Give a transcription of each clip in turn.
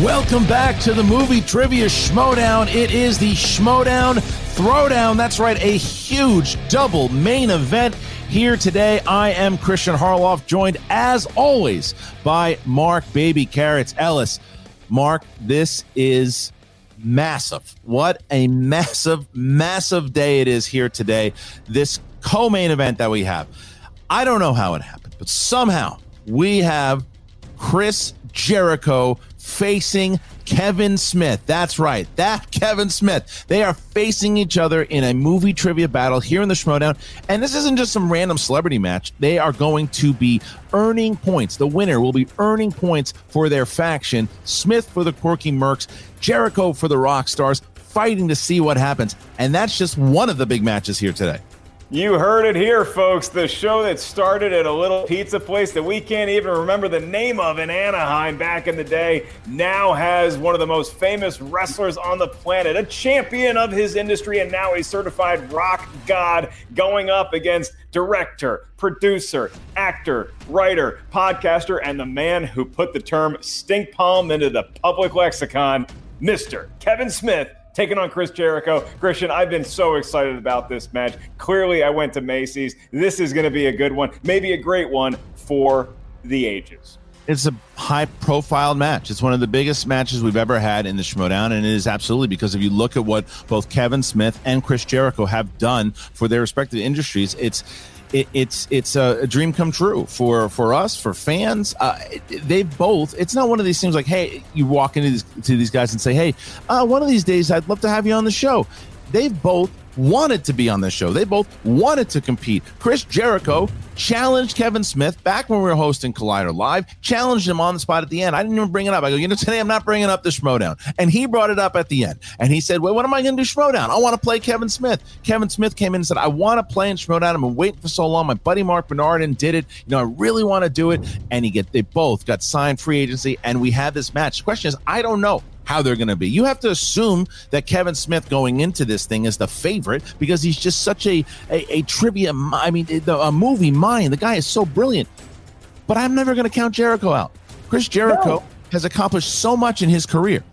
Welcome back to the movie trivia Schmoedown. It is the Schmoedown Throwdown. That's right, a huge double main event here today. I am Christian Harloff, joined as always by Mark Baby Carrots Ellis. Mark, this is massive. What a massive, massive day it is here today. This co main event that we have. I don't know how it happened, but somehow we have Chris Jericho facing Kevin Smith. That's right. That Kevin Smith. They are facing each other in a movie trivia battle here in the Schmoedown. And this isn't just some random celebrity match. They are going to be earning points. The winner will be earning points for their faction. Smith for the Quirky Mercs, Jericho for the Rock Stars, fighting to see what happens. And that's just one of the big matches here today. You heard it here, folks. The show that started at a little pizza place that we can't even remember the name of in Anaheim back in the day now has one of the most famous wrestlers on the planet, a champion of his industry, and now a certified rock god going up against director, producer, actor, writer, podcaster, and the man who put the term stink palm into the public lexicon, Mr. Kevin Smith taking on Chris Jericho. Christian, I've been so excited about this match. Clearly, I went to Macy's. This is going to be a good one, maybe a great one for the ages. It's a high profile match. It's one of the biggest matches we've ever had in the Schmoedown, and it is absolutely because if you look at what both Kevin Smith and Chris Jericho have done for their respective industries, it's it, it's it's a, a, dream come true for for us for fans. Uh, they both. It's not one of these things like, hey, you walk into these to these guys and say, hey, uh, one of these days I'd love to have you on the show. They've both wanted to be on this show. They both wanted to compete. Chris Jericho challenged Kevin Smith back when we were hosting Collider Live, challenged him on the spot at the end. I didn't even bring it up. I go, you know, today I'm not bringing up the Schmoedown. And he brought it up at the end. And he said, well, what am I going to do Schmoedown? I want to play Kevin Smith. Kevin Smith came in and said, I want to play in Schmoedown. I've been waiting for so long. My buddy Mark Bernardin did it. You know, I really want to do it. And he get they both got signed free agency. And we had this match. The question is, I don't know how they're going to be. You have to assume that Kevin Smith going into this thing is the favorite because he's just such a a, a trivia. I mean, the, a movie mind. The guy is so brilliant. But I'm never going to count Jericho out. Chris Jericho no. has accomplished so much in his career.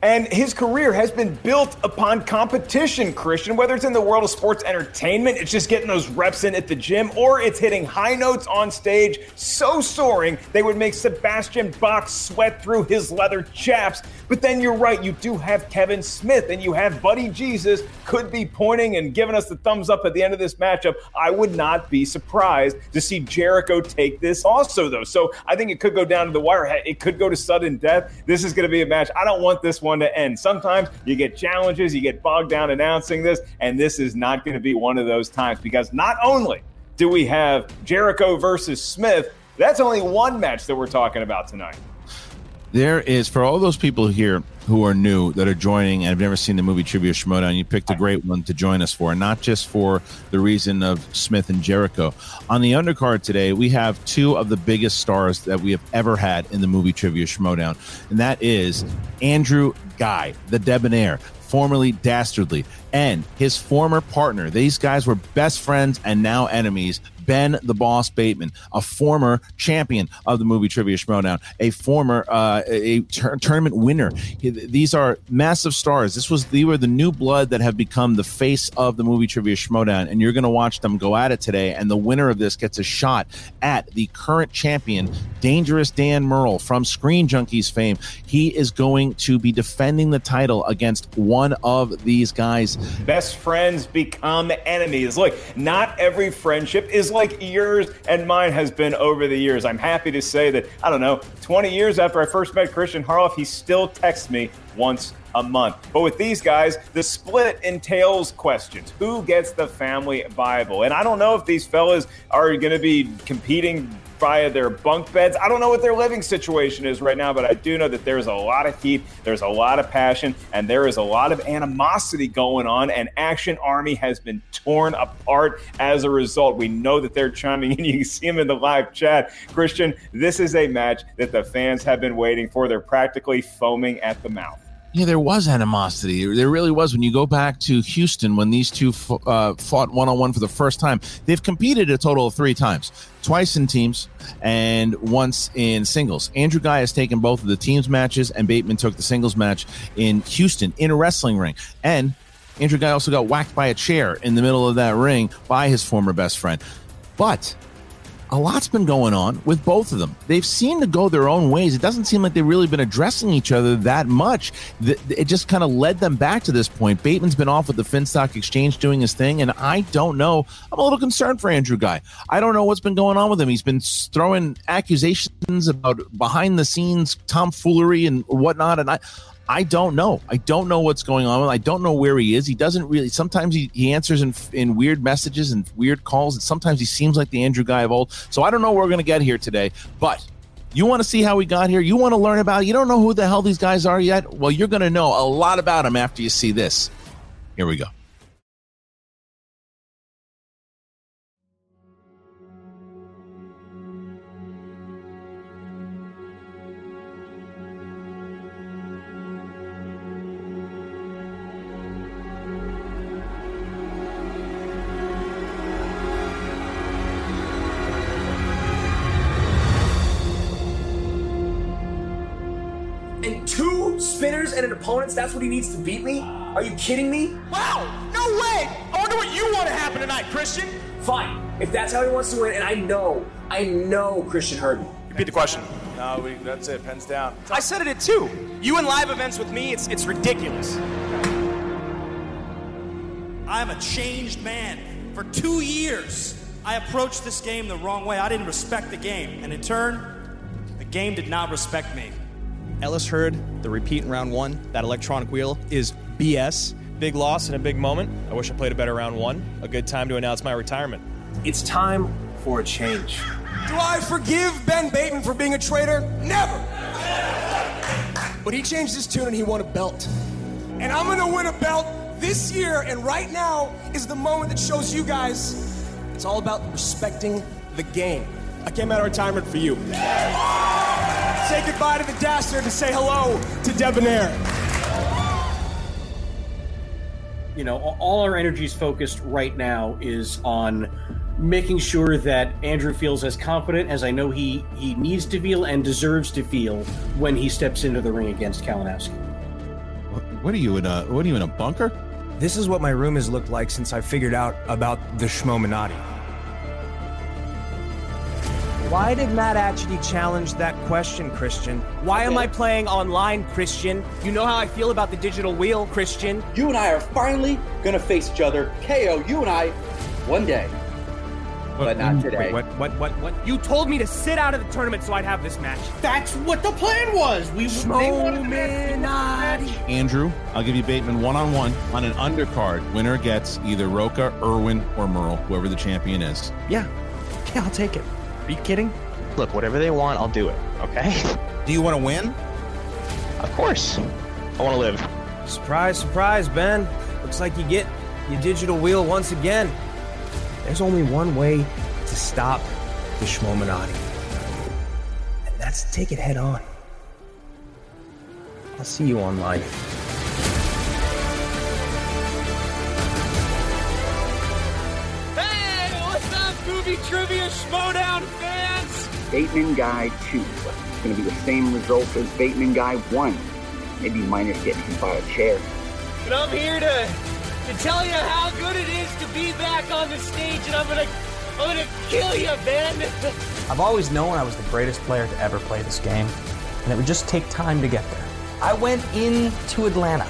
And his career has been built upon competition, Christian, whether it's in the world of sports entertainment, it's just getting those reps in at the gym, or it's hitting high notes on stage so soaring they would make Sebastian Bach sweat through his leather chaps. But then you're right, you do have Kevin Smith and you have Buddy Jesus could be pointing and giving us the thumbs up at the end of this matchup. I would not be surprised to see Jericho take this also, though. So I think it could go down to the wire. It could go to sudden death. This is going to be a match. I don't want this one one to end. Sometimes you get challenges, you get bogged down announcing this, and this is not going to be one of those times because not only do we have Jericho versus Smith, that's only one match that we're talking about tonight. There is for all those people here who are new that are joining and have never seen the movie Trivia Schmoedown, you picked a great one to join us for, not just for the reason of Smith and Jericho. On the undercard today, we have two of the biggest stars that we have ever had in the movie Trivia Schmoedown, and that is Andrew Guy, the debonair, formerly Dastardly, and his former partner. These guys were best friends and now enemies. Ben the Boss Bateman, a former champion of the movie Trivia Schmoedown, a former uh, a tur- tournament winner. These are massive stars. This was they were the new blood that have become the face of the movie Trivia Schmoedown, and you're going to watch them go at it today. And the winner of this gets a shot at the current champion, Dangerous Dan Murrell from Screen Junkies fame. He is going to be defending the title against one of these guys. Best friends become enemies. Look, not every friendship is like yours and mine has been over the years. I'm happy to say that, I don't know, 20 years after I first met Christian Harloff, he still texts me once a month. But with these guys, the split entails questions. Who gets the family Bible? And I don't know if these fellas are going to be competing via their bunk beds. I don't know what their living situation is right now, but I do know that there's a lot of heat, there's a lot of passion, and there is a lot of animosity going on. And Action Army has been torn apart as a result. We know that they're chiming in. You can see them in the live chat. Christian, this is a match that the fans have been waiting for. They're practically foaming at the mouth. Yeah, there was animosity. There really was. When you go back to Houston, when these two uh, fought one on one for the first time, they've competed a total of three times twice in teams and once in singles. Andrew Guy has taken both of the teams matches, and Bateman took the singles match in Houston in a wrestling ring. And Andrew Guy also got whacked by a chair in the middle of that ring by his former best friend. But a lot's been going on with both of them. They've seemed to go their own ways. It doesn't seem like they've really been addressing each other that much. It just kind of led them back to this point. Bateman's been off with the Finstock Exchange doing his thing, and I don't know. I'm a little concerned for Andrew Guy. I don't know what's been going on with him. He's been throwing accusations about behind the scenes tomfoolery and whatnot, and I. I don't know. I don't know what's going on. I don't know where he is. He doesn't really. Sometimes he, he answers in in weird messages and weird calls, and sometimes he seems like the Andrew guy of old. So I don't know where we're going to get here today. But you want to see how we got here? You want to learn about? It? You don't know who the hell these guys are yet? Well, you're going to know a lot about them after you see this. Here we go. And that's what he needs to beat me? Are you kidding me? Wow! No way! I wonder what you want to happen tonight, Christian! Fine. If that's how he wants to win, and I know, I know Christian heard me. Repeat the question. No, we, that's it. Pens down. I said it at two. You in live events with me, it's it's ridiculous. I'm a changed man. For two years, I approached this game the wrong way. I didn't respect the game, and in turn, the game did not respect me. Ellis heard the repeat in round one. That electronic wheel is BS. Big loss and a big moment. I wish I played a better round one. A good time to announce my retirement. It's time for a change. Do I forgive Ben Bateman for being a traitor? Never. But he changed his tune and he won a belt. And I'm gonna win a belt this year, and right now is the moment that shows you guys it's all about respecting the game. I came out of retirement for you. Say goodbye to the Dastard to say hello to Debonair. You know, all our energy is focused right now is on making sure that Andrew feels as confident as I know he, he needs to feel and deserves to feel when he steps into the ring against Kalinowski. What are you in a what are you in a bunker? This is what my room has looked like since I figured out about the Schmominati. Why did Matt actually challenge that question, Christian? Why am I playing online, Christian? You know how I feel about the digital wheel, Christian. You and I are finally gonna face each other. KO, you and I, one day. What, but not today. Wait, what, what, what, what? You told me to sit out of the tournament so I'd have this match. That's what the plan was. We they wanted the match. Andrew, I'll give you Bateman one on one on an undercard. Winner gets either Rocha, Irwin, or Murrell, whoever the champion is. Yeah. Yeah, I'll take it. Are you kidding? Look, whatever they want, I'll do it. Okay. Do you want to win? Of course. I want to live. Surprise, surprise, Ben. Looks like you get your digital wheel once again. There's only one way to stop the Schmominati, and that's to take it head on. I'll see you online. Trivia Schmoedown fans? Bateman Guy 2. It's going to be the same result as Bateman Guy 1. Maybe minus getting hit by a chair. And I'm here to to tell you how good it is to be back on the stage, and I'm gonna I'm gonna kill you, Ben. I've always known I was the greatest player to ever play this game, and it would just take time to get there. I went into Atlanta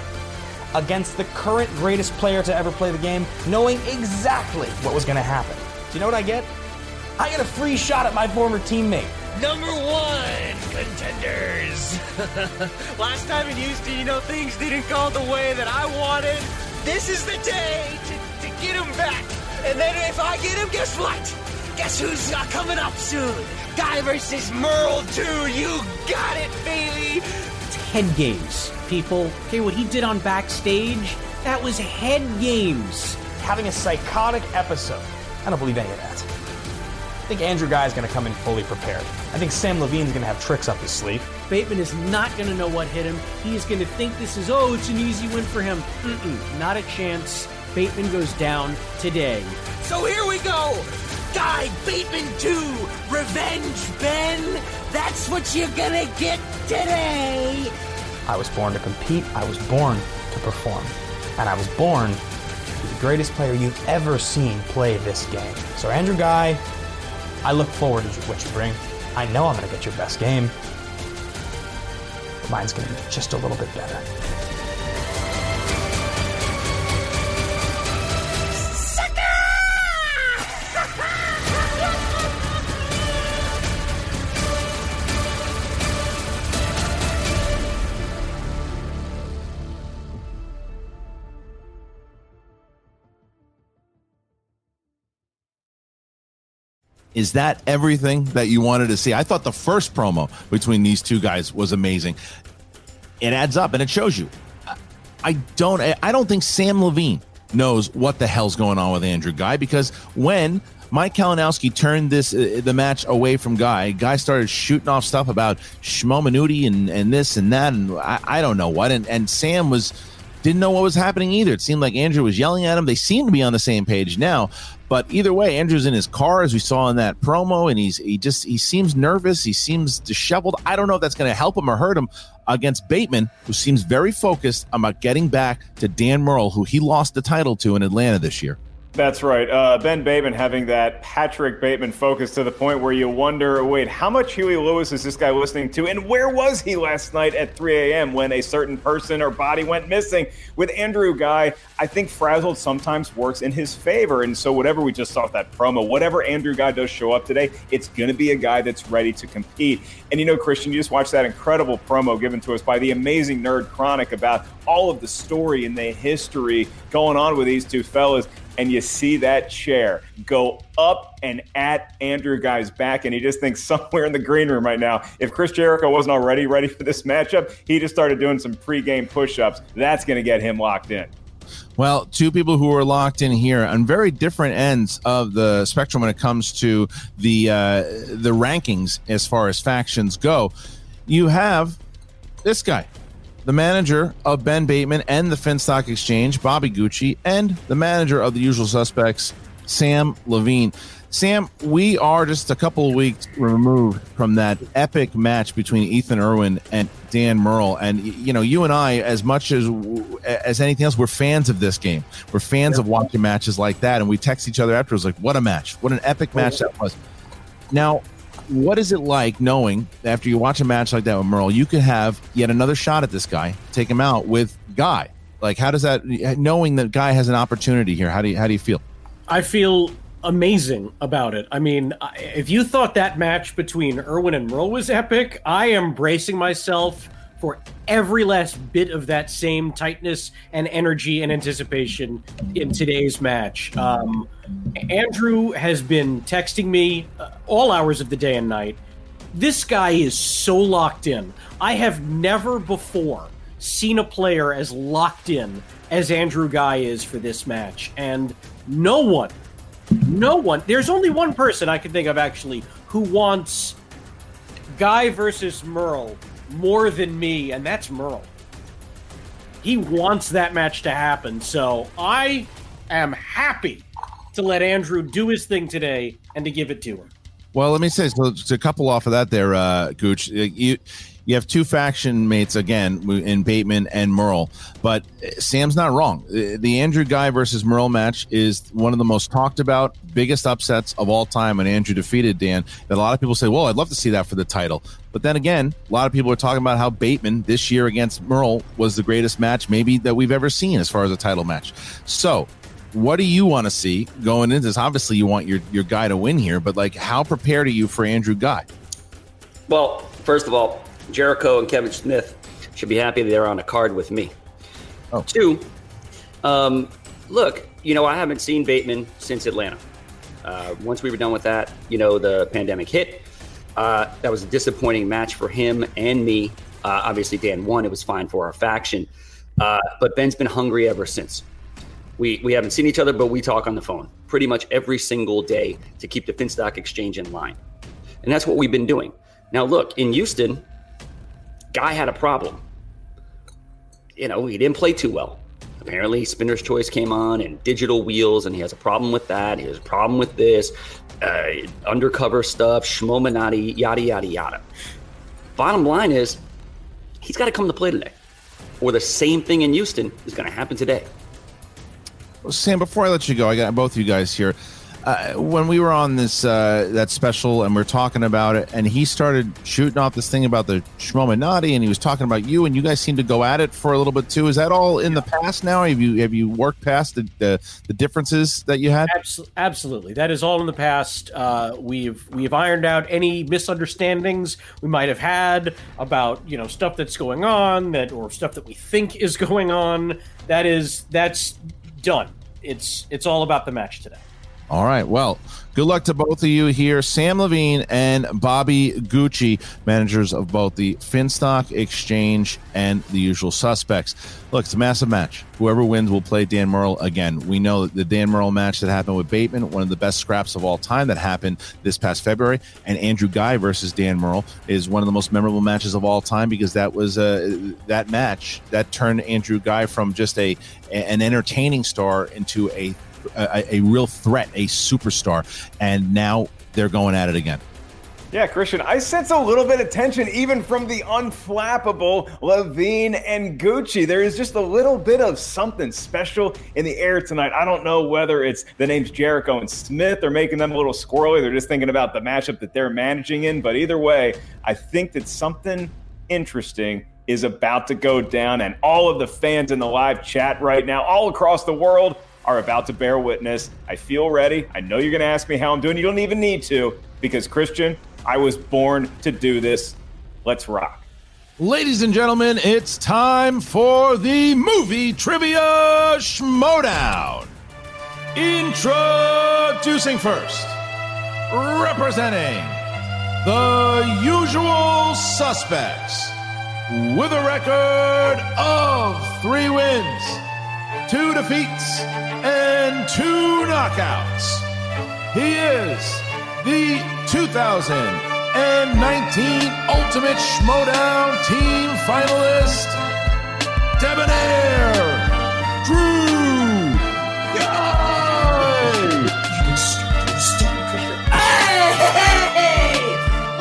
against the current greatest player to ever play the game, knowing exactly what was going to happen. Do you know what I get? I get a free shot at my former teammate. Number one contenders. Last time in Houston, you know things didn't go the way that I wanted. This is the day to, to get him back. And then if I get him, guess what? Guess who's uh, coming up soon? Guy versus Murrell 2. You got it, baby. It's head games, people. Okay, what he did on backstage, that was head games. Having a psychotic episode. I don't believe any of that. I think Andrew Guy is going to come in fully prepared. I think Sam Levine's going to have tricks up his sleeve. Bateman is not going to know what hit him. He is going to think this is, oh, it's an easy win for him. Mm-mm, not a chance. Bateman goes down today. So here we go. Guy Bateman 2, Revenge Ben. That's what you're gonna get today. I was born to compete. I was born to perform. And I was born to be the greatest player you've ever seen play this game. So, Andrew Guy, I look forward to what you bring. I know I'm going to get your best game. Mine's going to be just a little bit better. Is that everything that you wanted to see? I thought the first promo between these two guys was amazing. It adds up and it shows you. I don't I don't think Sam Levine knows what the hell's going on with Andrew Guy because when Mike Kalinowski turned this uh, the match away from Guy. Guy started shooting off stuff about Schmominati and and this and that and I, I don't know what and and Sam was didn't know what was happening either. It seemed like Andrew was yelling at him. They seem to be on the same page now, but either way, Andrew's in his car as we saw in that promo, and he's he just he seems nervous. He seems disheveled. I don't know if that's going to help him or hurt him against Bateman, who seems very focused about getting back to Dan Murrell, who he lost the title to in Atlanta this year. That's right. Uh, ben Bateman having that Patrick Bateman focus to the point where you wonder, wait, how much Huey Lewis is this guy listening to? And where was he last night at 3 a.m. when a certain person or body went missing? With Andrew Guy, I think frazzled sometimes works in his favor. And so, whatever we just saw that promo, whatever Andrew Guy does show up today, it's going to be a guy that's ready to compete. And you know, Christian, you just watched that incredible promo given to us by the amazing Nerd Chronic about all of the story and the history going on with these two fellas and you see that chair go up and at Andrew Guy's back, and he just thinks somewhere in the green room right now, if Chris Jericho wasn't already ready for this matchup, he just started doing some pregame push-ups. That's going to get him locked in. Well, two people who are locked in here on very different ends of the spectrum when it comes to the uh, the rankings as far as factions go. You have this guy, the manager of Ben Bateman and the Finstock Exchange, Bobby Gucci, and the manager of the usual suspects, Sam Levine. Sam, we are just a couple of weeks removed from that epic match between Ethan Irwin and Dan Murrell, and you know, you and I, as much as as anything else, we're fans of this game. We're fans yeah. of watching matches like that, and we text each other afterwards like, "What a match! What an epic match that was!" Now, what is it like knowing after you watch a match like that with Murrell, you could have yet another shot at this guy, take him out with Guy? Like, how does that knowing that Guy has an opportunity here? How do you how do you feel? I feel amazing about it. I mean, if you thought that match between Irwin and Murrell was epic, I am bracing myself for every last bit of that same tightness and energy and anticipation in today's match. Um, Andrew has been texting me uh, all hours of the day and night, This guy is so locked in. I have never before seen a player as locked in as Andrew Guy is for this match. And no one, no one, there's only one person I can think of actually who wants Guy versus Murrell more than me, and that's Murrell. He wants that match to happen. So I am happy to let Andrew do his thing today and to give it to him. Well, let me say so. To couple off of that, there, uh, Gooch, you you have two faction mates again in Bateman and Murrell. but uh, Sam's not wrong. Uh, the Andrew Guy versus Murrell match is one of the most talked about, biggest upsets of all time. And Andrew defeated Dan. That a lot of people say, "Well, I'd love to see that for the title." But then again, a lot of people are talking about how Bateman this year against Murrell was the greatest match maybe that we've ever seen as far as a title match. So what do you want to see going into this? Obviously, you want your your guy to win here, but like, how prepared are you for Andrew Guy? Well, first of all, Jericho and Kevin Smith should be happy they're on a card with me. Oh. Two, um, look, you know, I haven't seen Bateman since Atlanta. Uh, once we were done with that, you know, the pandemic hit. Uh, that was a disappointing match for him and me. Uh, obviously, Dan won. It was fine for our faction. Uh, but Ben's been hungry ever since. We, we haven't seen each other, but we talk on the phone pretty much every single day to keep the Finstock Exchange in line. And that's what we've been doing. Now, look, in Houston, guy had a problem. You know, he didn't play too well. Apparently, Spinner's Choice came on and digital wheels, and he has a problem with that. He has a problem with this, uh, undercover stuff, schmominati, yada, yada, yada. Bottom line is, he's got to come to play today, or the same thing in Houston is going to happen today. Well, Sam, before I let you go, I got both of you guys here uh, when we were on this uh, that special and we are talking about it, and he started shooting off this thing about the Schmominati, and he was talking about you, and you guys seem to go at it for a little bit too. Is that all in the past now? Have you have you worked past the the, the differences that you had? Absolutely, that is all in the past. Uh, we've we've ironed out any misunderstandings we might have had about you know stuff that's going on that or stuff that we think is going on. That is that's done. It's it's all about the match today. All right. Well, good luck to both of you here. Sam Levine and Bobby Gucci, managers of both the Finstock Exchange and the usual suspects. Look, it's a massive match. Whoever wins will play Dan Murrell again. We know the Dan Murrell match that happened with Bateman, one of the best scraps of all time that happened this past February. And Andrew Guy versus Dan Murrell is one of the most memorable matches of all time because that was uh, that match that turned Andrew Guy from just a an entertaining star into a a, a real threat, a superstar, and now they're going at it again. Yeah, Christian, I sense a little bit of tension even from the unflappable Levine and Gucci. There is just a little bit of something special in the air tonight. I don't know whether it's the names Jericho and Smith are making them a little squirrely. They're just thinking about the matchup that they're managing in. But either way, I think that something interesting is about to go down. And all of the fans in the live chat right now, all across the world, are about to bear witness. I feel ready. I know you're going to ask me how I'm doing. You don't even need to because, Christian, I was born to do this. Let's rock. Ladies and gentlemen, it's time for the movie trivia showdown. Introducing first, representing the usual suspects with a record of three wins, two defeats, and two knockouts. He is the 2019 Ultimate Schmoedown Team Finalist, Debonair Drew Guy. Hey!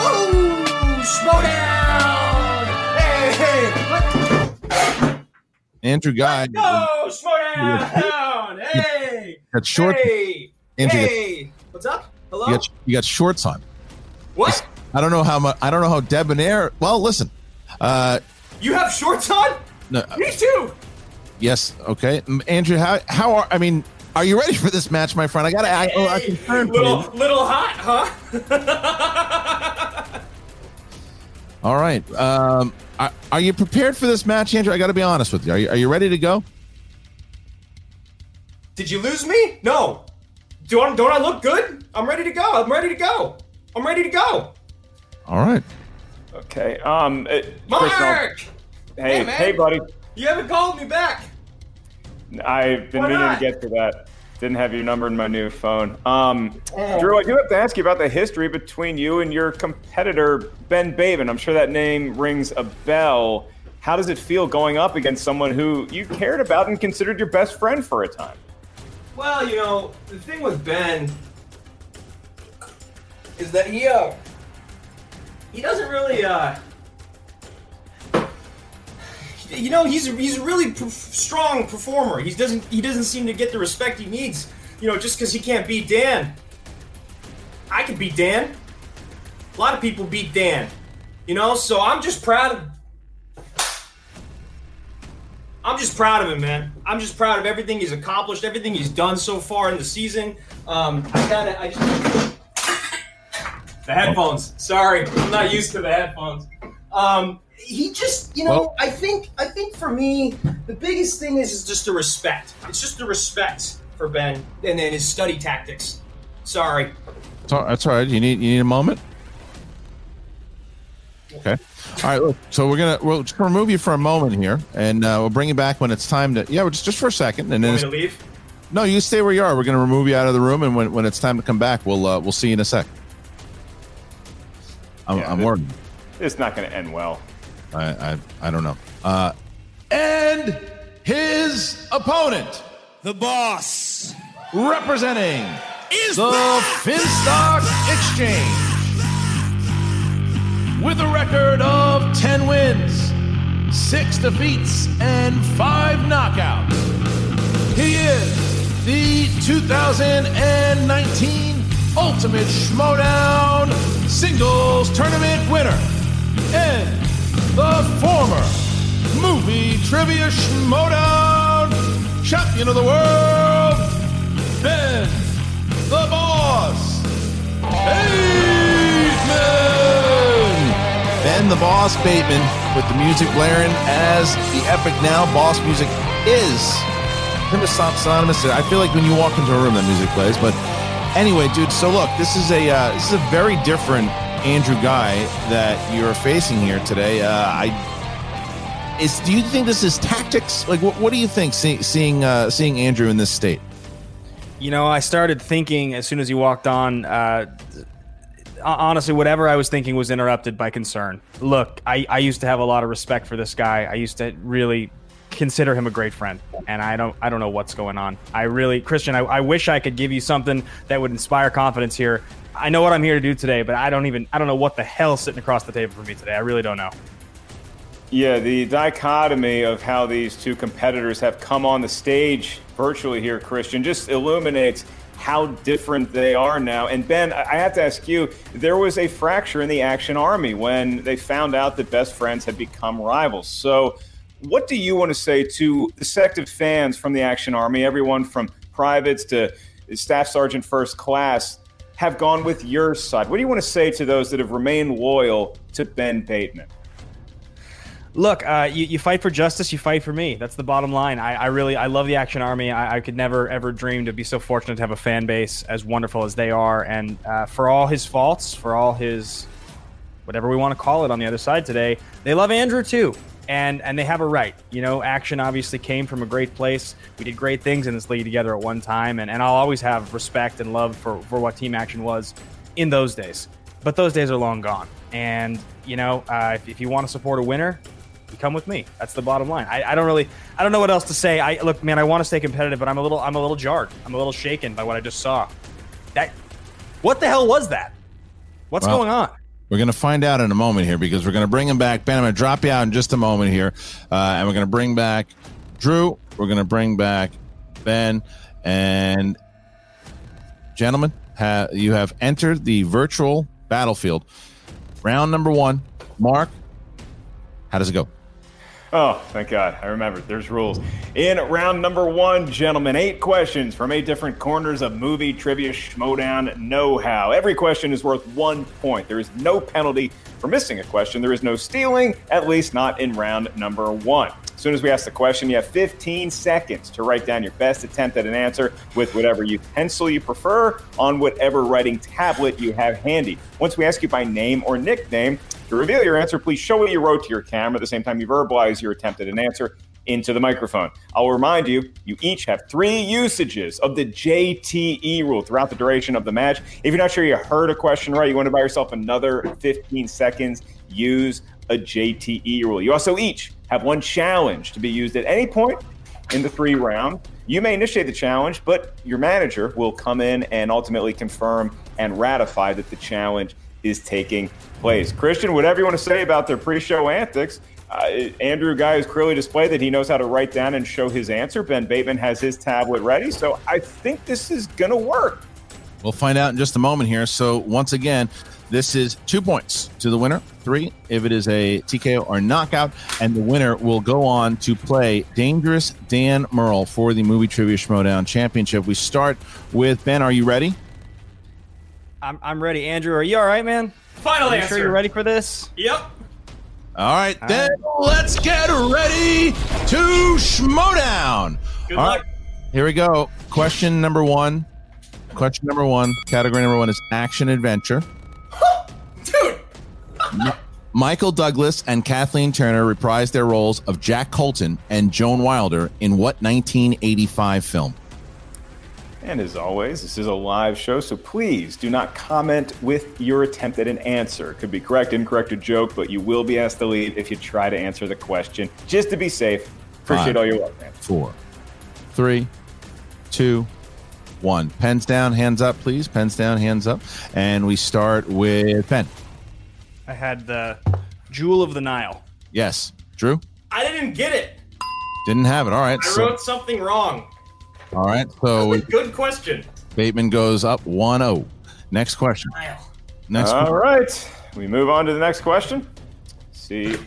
Ooh, Schmoedown! Hey, hey! Andrew Guy. Hey! Got short. Hey! Andrew, hey! What's up? Hello? You got, you got shorts on. What? I don't know how much. I don't know how debonair. Well, listen. Uh, You have shorts on? no, Me too! yes. Okay, Andrew. How how are? I mean, are you ready for this match, my friend? I got. I, oh, I concerned for Little, you. little hot, huh? All right. Um, are, are you prepared for this match, Andrew? I got to be honest with you. Are you, are you ready to go? Did you lose me? No. Do I, don't I look good? I'm ready to go. I'm ready to go. I'm ready to go. All right. Okay. Um, uh, Mark! Chris, I'll- Hey, man. hey, buddy. You haven't called me back. I've been Why meaning not? to get to that. Didn't have your number in my new phone. Um, Oh. Drew, I do have to ask you about the history between you and your competitor Ben Baben. I'm sure that name rings a bell. How does it feel going up against someone who you cared about and considered your best friend for a time? Well, you know, the thing with Ben is that he uh he doesn't really uh you know he's a, he's a really perf- strong performer. He doesn't he doesn't seem to get the respect he needs. You know, just because he can't beat Dan. I can beat Dan. A lot of people beat Dan. You know, so I'm just proud of I'm just proud of him, man. I'm just proud of everything he's accomplished, everything he's done so far in the season. Um, I gotta, I just the headphones. Sorry, I'm not used to the headphones. Um, he just, you know, Well- I think, I think for me, the biggest thing is, is just the respect. It's just the respect for Ben and then his study tactics. Sorry. That's all right. You need you need a moment. Okay. All right. Look, so we're gonna we'll just remove you for a moment here, and uh, we'll bring you back when it's time to. Yeah, we're just just for a second, and then Want me to leave? no, you stay where you are. We're gonna remove you out of the room, and when, when it's time to come back, we'll uh, we'll see you in a sec. I'm, I'm worried. It's not going to end well. I, I I don't know. Uh, and his opponent, the boss, representing is the Finstock Exchange, with a record of ten wins, six defeats, and five knockouts. He is the 2019 Ultimate Schmoedown Singles Tournament winner and the former Movie Trivia Schmoedown Champion of the World, Ben the Boss Bateman. Ben the Boss Bateman with the music blaring as the epic now boss music is synonymous. I feel like when you walk into a room, that music plays. But anyway, dude. So look, this is a uh, this is a very different Andrew guy that you're facing here today. Uh, I is. Do you think this is tactics? Like, what, what do you think? See, seeing uh, seeing Andrew in this state. You know, I started thinking as soon as he walked on. Uh, Uh, honestly, whatever I was thinking was interrupted by concern. Look, I, I used to have a lot of respect for this guy. I used to really consider him a great friend, and I don't I don't know what's going on. I really, Christian, I, I wish I could give you something that would inspire confidence here. I know what I'm here to do today, but I don't even I don't know what the hell's sitting across the table for me today. I really don't know. Yeah, the dichotomy of how these two competitors have come on the stage virtually here, Christian, just illuminates how different they are now. And Ben, I have to ask you, there was a fracture in the Action Army when they found out that best friends had become rivals. So, what do you want to say to the sect of fans from the Action Army, everyone from privates to Staff Sergeant First Class, have gone with your side? What do you want to say to those that have remained loyal to Ben Bateman? Look, uh, you, you fight for justice, you fight for me. That's the bottom line. I, I really, I love the Action Army. I, I could never, ever dream to be so fortunate to have a fan base as wonderful as they are. And uh, for all his faults, for all his, whatever we want to call it on the other side today, they love Andrew too. And, and they have a right. You know, Action obviously came from a great place. We did great things in this league together at one time. And, and I'll always have respect and love for, for what Team Action was in those days. But those days are long gone. And, you know, uh, if, if you want to support a winner, you come with me. That's the bottom line. I, I don't really, I don't know what else to say. I look, man, I want to stay competitive, but I'm a little, I'm a little jarred. I'm a little shaken by what I just saw. That, what the hell was that? What's Well, going on? We're going to find out in a moment here because we're going to bring him back. Ben, I'm going to drop you out in just a moment here. Uh, and we're going to bring back Drew. We're going to bring back Ben. And gentlemen, ha- you have entered the virtual battlefield. Round number one. Mark, how does it go? Oh, thank God. I remember. There's rules. In round number one, gentlemen, eight questions from eight different corners of movie trivia schmoedown know how. Every question is worth one point. There is no penalty for missing a question. There is no stealing, at least not in round number one. As soon as we ask the question, you have 15 seconds to write down your best attempt at an answer with whatever utensil you prefer on whatever writing tablet you have handy. Once we ask you by name or nickname to reveal your answer, please show what you wrote to your camera at the same time you verbalize your attempt at an answer into the microphone. I'll remind you, you each have three usages of the JTE rule throughout the duration of the match. If you're not sure you heard a question right, you want to buy yourself another 15 seconds, use a JTE rule. You also each have one challenge to be used at any point in the three round. You may initiate the challenge, but your manager will come in and ultimately confirm and ratify that the challenge is taking place. Christian, whatever you want to say about their pre show antics, uh, Andrew Guy has clearly displayed that he knows how to write down and show his answer. Ben Bateman has his tablet ready. So I think this is going to work. We'll find out in just a moment here. So, once again, this is two points to the winner, three if it is a TKO or knockout, and the winner will go on to play Dangerous Dan Murrell for the Movie Trivia Schmoedown Championship. We start with Ben. Are you ready? I'm, I'm ready. Andrew, are you all right, man? Final Are you answer. sure you're ready for this? Yep. All right, then let's get ready to Schmoedown. Good All luck. right, here we go. Question number one. Question number one. Category number one is action adventure. Dude. Michael Douglas and Kathleen Turner reprised their roles of Jack Colton and Joan Wilder in what 1985 film? And as always, this is a live show, so please do not comment with your attempt at an answer. It could be correct, incorrect, or joke, but you will be asked to leave if you try to answer the question, just to be safe. Appreciate Five, all your work, man. Four, three, two, one. Pens down, hands up, please. Pens down, hands up. And we start with Pen. I had the Jewel of the Nile. Yes. Drew? I didn't get it. Didn't have it. All right. I So, wrote something wrong. All right. So Good question. Bateman goes up 1 0. Next question. Next All question. right, we move on to the next question. See, if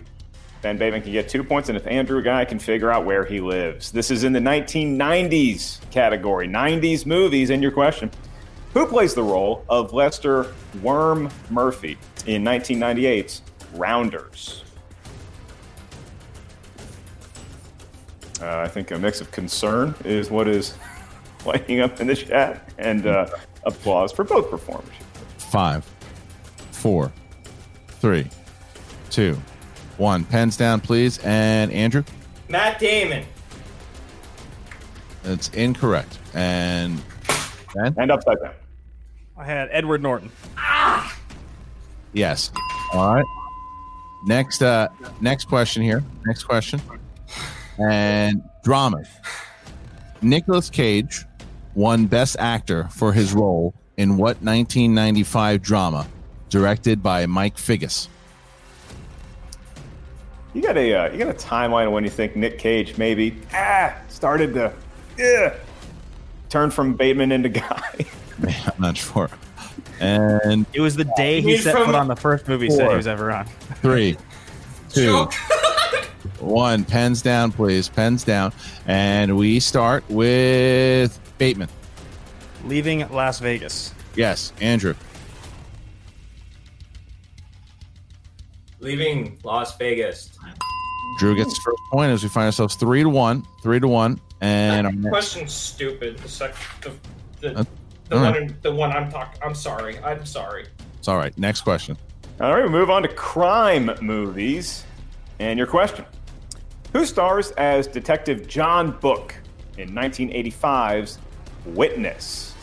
Ben Bateman can get two points, and if Andrew Guy can figure out where he lives. This is in the 1990s category, 90s movies. And your question: Who plays the role of Lester Worm Murphy in 1998's Rounders? Uh, I think a mix of concern is what is lighting up in the chat, and uh, applause for both performers. Five, four, three, two, one. Pens down, please. And Andrew? Matt Damon. That's incorrect. And Ben? And upside down. I had Edward Norton. Ah! Yes. All right. Next uh next question here. Next question. And drama. Nicolas Cage won Best Actor for his role in what 1995 drama directed by Mike Figgis? You got a uh, you got a timeline of when you think Nick Cage maybe ah started to yeah turn from Bateman into Guy. Man, I'm not sure. And It was the day he He's set foot on the first movie set he was ever on. three, two, one. Pens down, please. Pens down. And we start with Bateman. Leaving Las Vegas. Yes, Andrew. Leaving Las Vegas. Drew gets the first point as we find ourselves three to one, three to one, and our next, Question's stupid. The sec, the, the, Uh, the one, right. the one I'm talking. I'm sorry. I'm sorry. it's all right. Next question. All right, we move on to crime movies. And your question: Who stars as Detective John Book in 1985's Witness?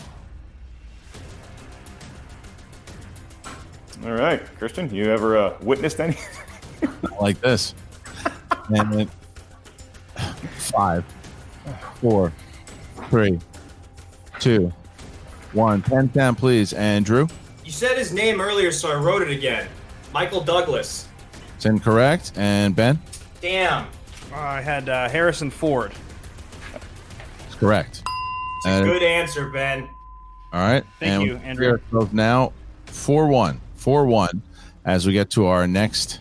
All right, Christian, you ever uh, witnessed any? like this. And then five, four, three, two, one. Pen down, please. Andrew. You said his name earlier, so I wrote it again. Michael Douglas. It's incorrect. And Ben. Damn. I had uh, Harrison Ford. It's correct. It's a And- good answer, Ben. All right. Thank and you, we Andrew. ourselves now 4 1. 4 1 as we get to our next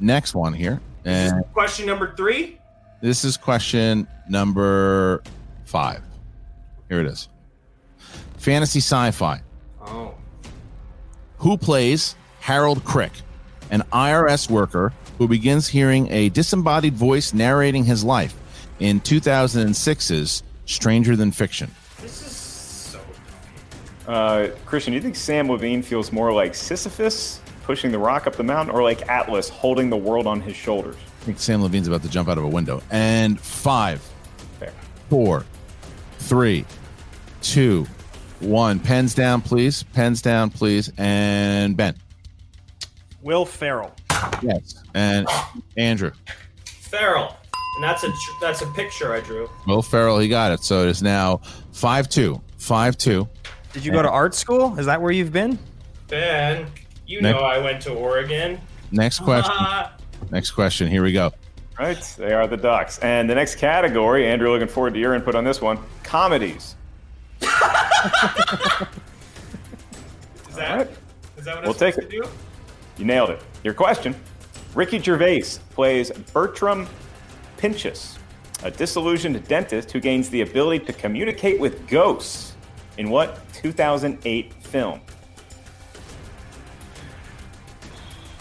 next one here. And Question number three. this is question number five. Here it is Fantasy sci fi. Oh. Who plays Harold Crick, an IRS worker who who begins hearing a disembodied voice narrating his life in 2006's Stranger Than Fiction? This is so. Uh, Christian, do you think Sam Levine feels more like Sisyphus pushing the rock up the mountain or like Atlas holding the world on his shoulders? I think Sam Levine's about to jump out of a window. And five, Fair. four, three, two, one. Pens down, please. Pens down, please. And Ben. Will Ferrell. Yes. And Andrew. Ferrell. And that's a tr- that's a picture I drew. Will Ferrell, he got it. So it is now 5 2. 5 2. Did you go to art school? Is that where you've been? Ben, you Next- know I went to Oregon. Next question. Next question. Here we go. Right, they are the Ducks. And the next category, Andrew, looking forward to your input on this one comedies. Is that is that what We'll I'm take supposed to do? You nailed it. Your question Ricky Gervais plays Bertram Pincus, a disillusioned dentist who gains the ability to communicate with ghosts in what 2008 film?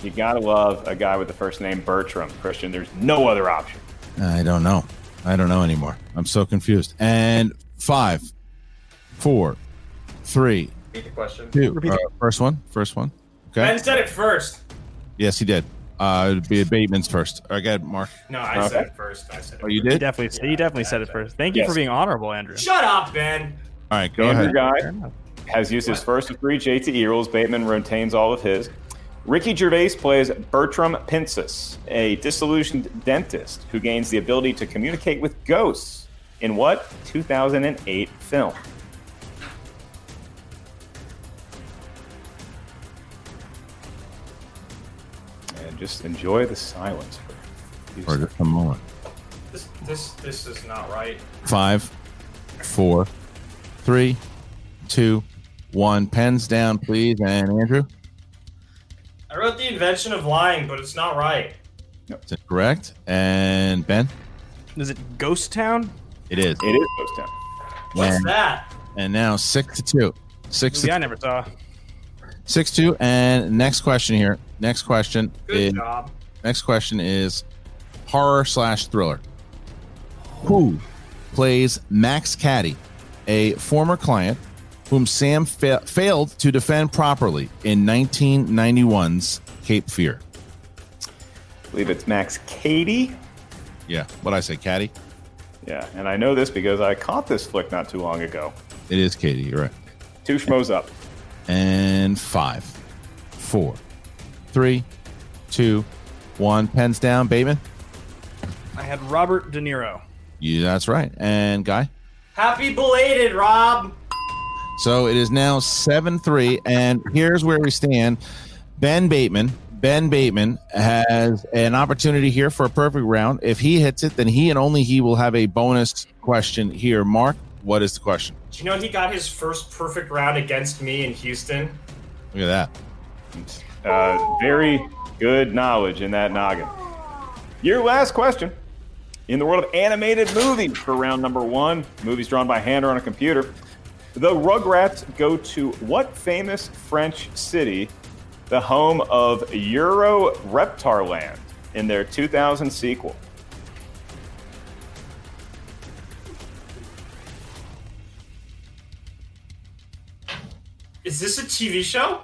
You gotta love a guy with the first name Bertram, Christian. There's no other option. I don't know. I don't know anymore. I'm so confused. And five, four, three, Repeat the question. two. Uh, first one. First one. Okay. Ben said it first. Yes, he did. Uh, it'd be Bateman's first. All right, go ahead, Mark. No, I said it first. I said it. Oh, you first. did? You definitely, you definitely said it first. Thank you for being honorable, Andrew. Shut up, Ben. All right, go Andrew ahead. Guy has used his first of three JTE rules. Bateman retains all of his. Ricky Gervais plays Bertram Pincus, a disillusioned dentist who gains the ability to communicate with ghosts in what 2008 film? Just enjoy the silence for a just a moment. This this this is not right. Five, four, three, two, one. Pens down, please. And Andrew, I wrote the invention of lying, but it's not right. is it correct? And Ben, Is it Ghost Town? it is. It is Ghost Town. What's And- that? And now six to two. Six Movie I to never saw. six two. And next question here. Next question Good is job. next question is horror slash thriller. Who plays Max Caddy, a former client whom Sam fa- failed to defend properly in 1991's Cape Fear? I believe it's Max Cady. Yeah, what I say, Caddy? Yeah, and I know this because I caught this flick not too long ago. It is Cady. You're right. Two schmoes up. And five, four, three, two, one. Pens down, Bateman. I had Robert De Niro. Yeah, that's right. And Guy. Happy belated, Rob. So it is now 7 3. And here's where we stand. Ben Bateman. Ben Bateman has an opportunity here for a perfect round. If he hits it, then he and only he will have a bonus question here. Mark, what is the question? Do you know he got his first perfect round against me in Houston? Look at that. Uh, very good knowledge in that noggin. Your last question. In the world of animated movies for round number one, movies drawn by hand or on a computer, the Rugrats go to what famous French city, the home of Euro Reptarland, in their 2000 sequel? Is this a TV show?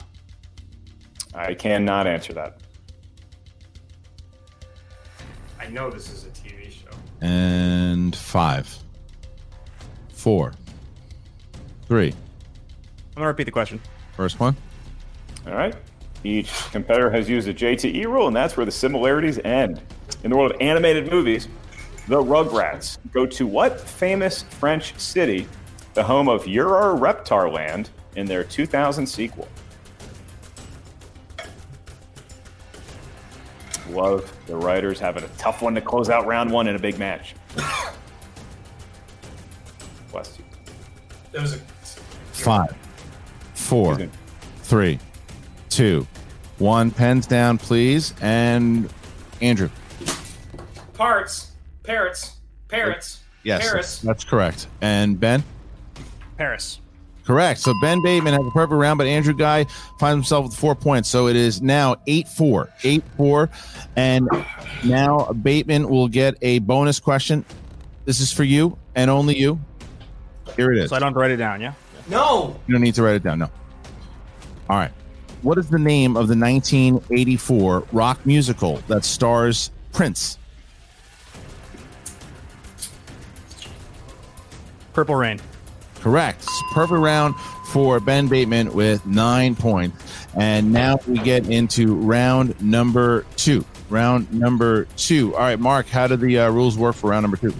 I cannot answer that. I know this is a TV show. And five, four, three. I'm gonna repeat the question. First one. All right. Each competitor has used a JTE rule, and that's where the similarities end. In the world of animated movies, the Rugrats go to what famous French city, the home of Euro Reptarland, in their 2000 sequel? Love the writers having a tough one to close out round one in a big match. Bless you. There was a Five, four, three, two, one. Pens down, please. And Andrew. parts, parrots, parrots, Yes, Paris. that's correct. And Ben. Paris. Correct. So Ben Bateman has a perfect round, but Andrew Guy finds himself with four points. So it is now 8 4. 8 4. And now Bateman will get a bonus question. This is for you and only you. Here it is. So I don't write it down, yeah? No. You don't need to write it down. No. All right. What is the name of the 1984 rock musical that stars Prince? Purple Rain. Correct. Perfect round for Ben Bateman with nine points. And now we get into round number two. Round number two. All right, Mark, how do the uh, rules work for round number two?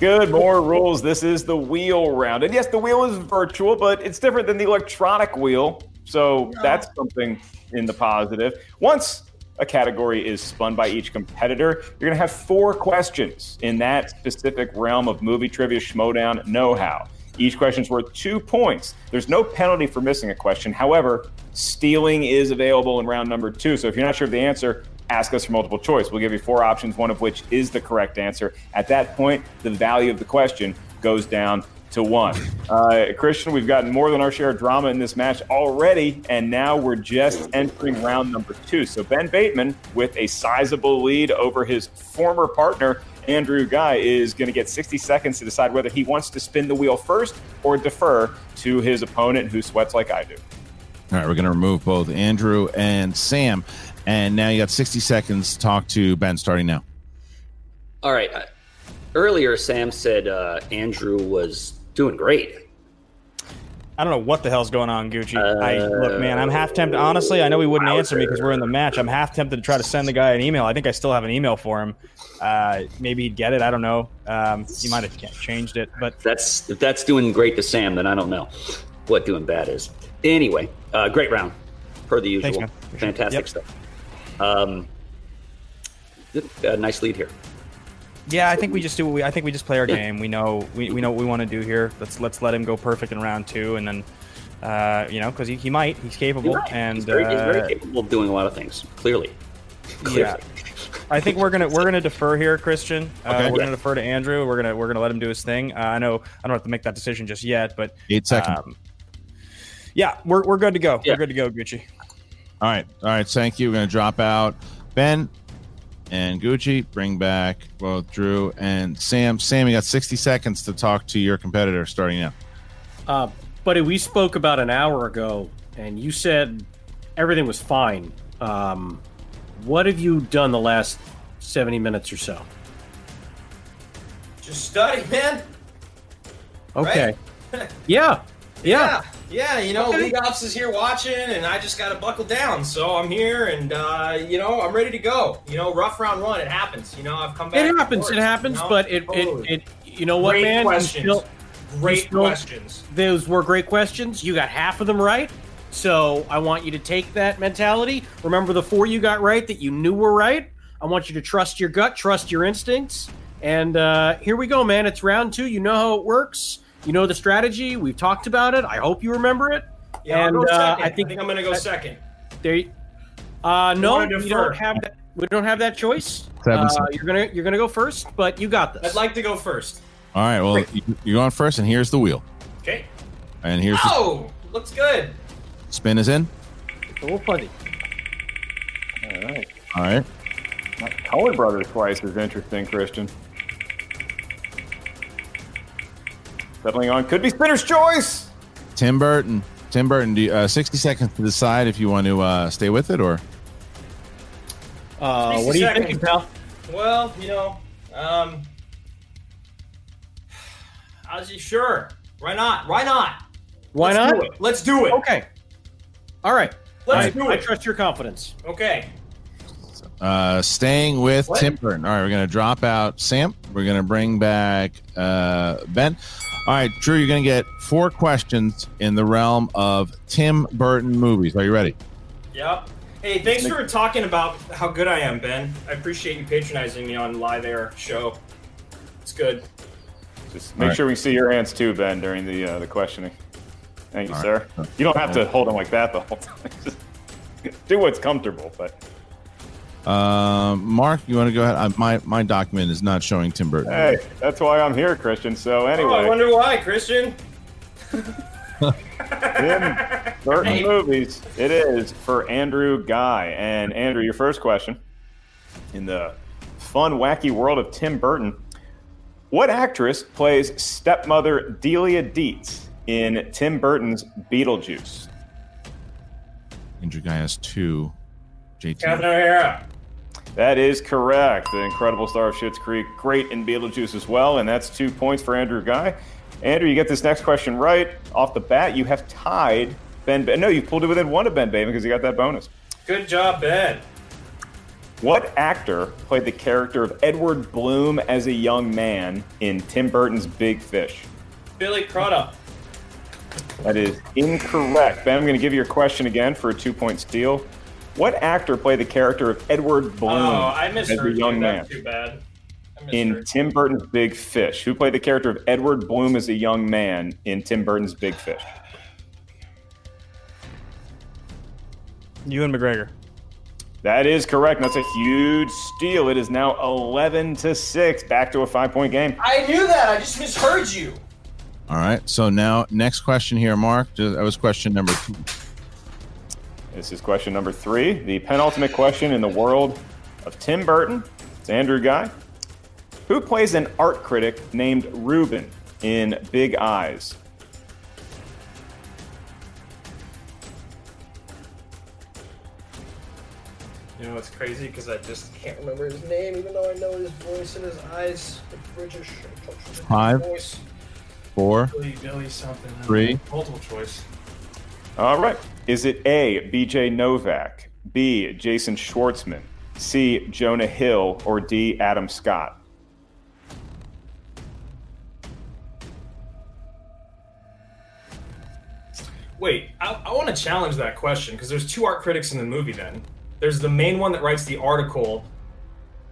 Good, more rules. This is the wheel round. And yes, the wheel is virtual, but it's different than the electronic wheel. So that's something in the positive. Once a category is spun by each competitor, you're going to have four questions in that specific realm of movie trivia, schmoedown, know how. Each question is worth two points. There's no penalty for missing a question. However, stealing is available in round number two. So if you're not sure of the answer, ask us for multiple choice. We'll give you four options, one of which is the correct answer. At that point, the value of the question goes down to one. Uh, Christian, we've gotten more than our share of drama in this match already, and now we're just entering round number two. So Ben Bateman, with a sizable lead over his former partner, Andrew Guy, is going to get 60 seconds to decide whether he wants to spin the wheel first or defer to his opponent who sweats like I do. All right, we're going to remove both Andrew and Sam. And now you got 60 seconds to talk to Ben starting now. All right. Uh, earlier, Sam said uh, Andrew was doing great. I don't know what the hell's going on, Gucci. I look, man, I'm half tempted. Honestly, I know he wouldn't answer me because we're in the match. I'm half tempted to try to send the guy an email. I think I still have an email for him. Uh, maybe he'd get it. I don't know. Um, he might have changed it, but that's if that's doing great to Sam, then I don't know what doing bad is. Anyway, uh, great round per the usual. Thanks. Fantastic Yep. stuff. Um, uh, nice lead here. Yeah, I think we just do. What we, I think we just play our game. We know we, we know what we want to do here. Let's let's let him go perfect in round two, and then uh, you know because he, he might he's capable You're right. and he's, very, he's uh, very capable of doing a lot of things. Clearly, Yeah. I think we're gonna we're gonna defer here, Christian. Uh, Okay. we're Yeah. gonna defer to Andrew. We're gonna we're gonna let him do his thing. Uh, I know I don't have to make that decision just yet, but Eight seconds. um, yeah, we're, we're good to go. Yeah. We're good to go, Gucci. All right. All right. Thank you. We're going to drop out Ben and Gucci. Bring back both Drew and Sam. Sam, you got 60 seconds to talk to your competitor starting now. Uh, buddy, we spoke about an hour ago, and you said everything was fine. Um, what have you done the last 70 minutes or so? Just study, man. Okay. Yeah. Yeah. Yeah, you know, Okay. League Ops is here watching, and I just got to buckle down. So I'm here, and uh, you know, I'm ready to go. You know, rough round one, it happens. You know, I've come back. It happens. forth, It happens, you know? but it, Totally. it, it, you know what, Great man? You questions. still- Great still- questions. Those were great questions. You got half of them right. So I want you to take that mentality. Remember the four you got right that you knew were right. I want you to trust your gut, trust your instincts. And uh, here we go, man. It's round two. You know how it works. You know the strategy. We've talked about it. I hope you remember it. Yeah, I'll and go uh, second. I think I'm going to go second. there. Uh, no, wanna you don't have that. We don't have that choice. Seven Uh, seconds. you're gonna you're gonna go first, but you got this. I'd like to go first. All right. Well, you- you're on first, and here's the wheel. Okay. And here's the Oh, looks good. spin is in. It's a little fuzzy. All right. All right. Coen Brothers twice is interesting, Christian. Settling on could be spinner's choice. Tim Burton. Tim Burton, do you, uh, 60 seconds to decide if you want to uh, stay with it or. Uh, what are you seconds. thinking, pal? Well, you know, um, I was sure. Why not? Why not? Why Let's not? do it. Let's do it. Okay. All right. Let's I, do it. I trust your confidence. Okay. Uh, staying with What? Tim Burton. All right, we're going to drop out Sam. We're going to bring back uh, Ben. All right, Drew, you're going to get four questions in the realm of Tim Burton movies. Are you ready? Yep. Hey, thanks for talking about how good I am, Ben. I appreciate you patronizing me on live air show. It's good. Just make All right. sure we see your hands too, Ben, during the uh, the questioning. Thank you, All sir. right. You don't have to hold them like that the whole time. Just do what's comfortable. But Um, Mark, you want to go ahead? Uh, my my document is not showing Tim Burton. hey, that's why I'm here, Christian. So Oh, I wonder why, Christian. Tim Burton movies. It is for Andrew Guy. And Andrew, your first question in the fun, wacky world of Tim Burton. What actress plays stepmother Delia Deetz in Tim Burton's Beetlejuice? Andrew Guy has two. JT. Catherine O'Hara. That is correct. The incredible star of Schitt's Creek, great in Beetlejuice as well, and that's two points for Andrew Guy. Andrew, you get this next question right off the bat. You have tied Ben. No, you pulled it within one of Ben Bateman because you got that bonus. Good job, Ben. What actor played the character of Edward Bloom as a young man in Tim Burton's Big Fish? Billy Crudup. That is incorrect. Ben, I'm going to give you your question again for a two point steal. What actor played the character of Edward Bloom Oh, I as a young man too bad. in Tim Burton's Big Fish? Who played the character of Edward Bloom as a young man in Tim Burton's Big Fish? Ewan McGregor. That is correct. That's a huge steal. It is now 11 to 6. Back to a five point game. I knew that. I just misheard you. All right. So now, next question here, Mark. That was question number two. This is question number three, the penultimate question in the world of Tim Burton. It's Andrew Guy. Who plays an art critic named Ruben in Big Eyes? You know, it's crazy because I just can't remember his name, even though I know his voice and his eyes. The British. Five, Voice. four, Billy, Billy something. Uh, three. Multiple choice. All right. Is it A, BJ Novak, B, Jason Schwartzman, C, Jonah Hill, or D, Adam Scott? Wait, I, I want to challenge that question because there's two art critics in the movie. Then there's the main one that writes the article,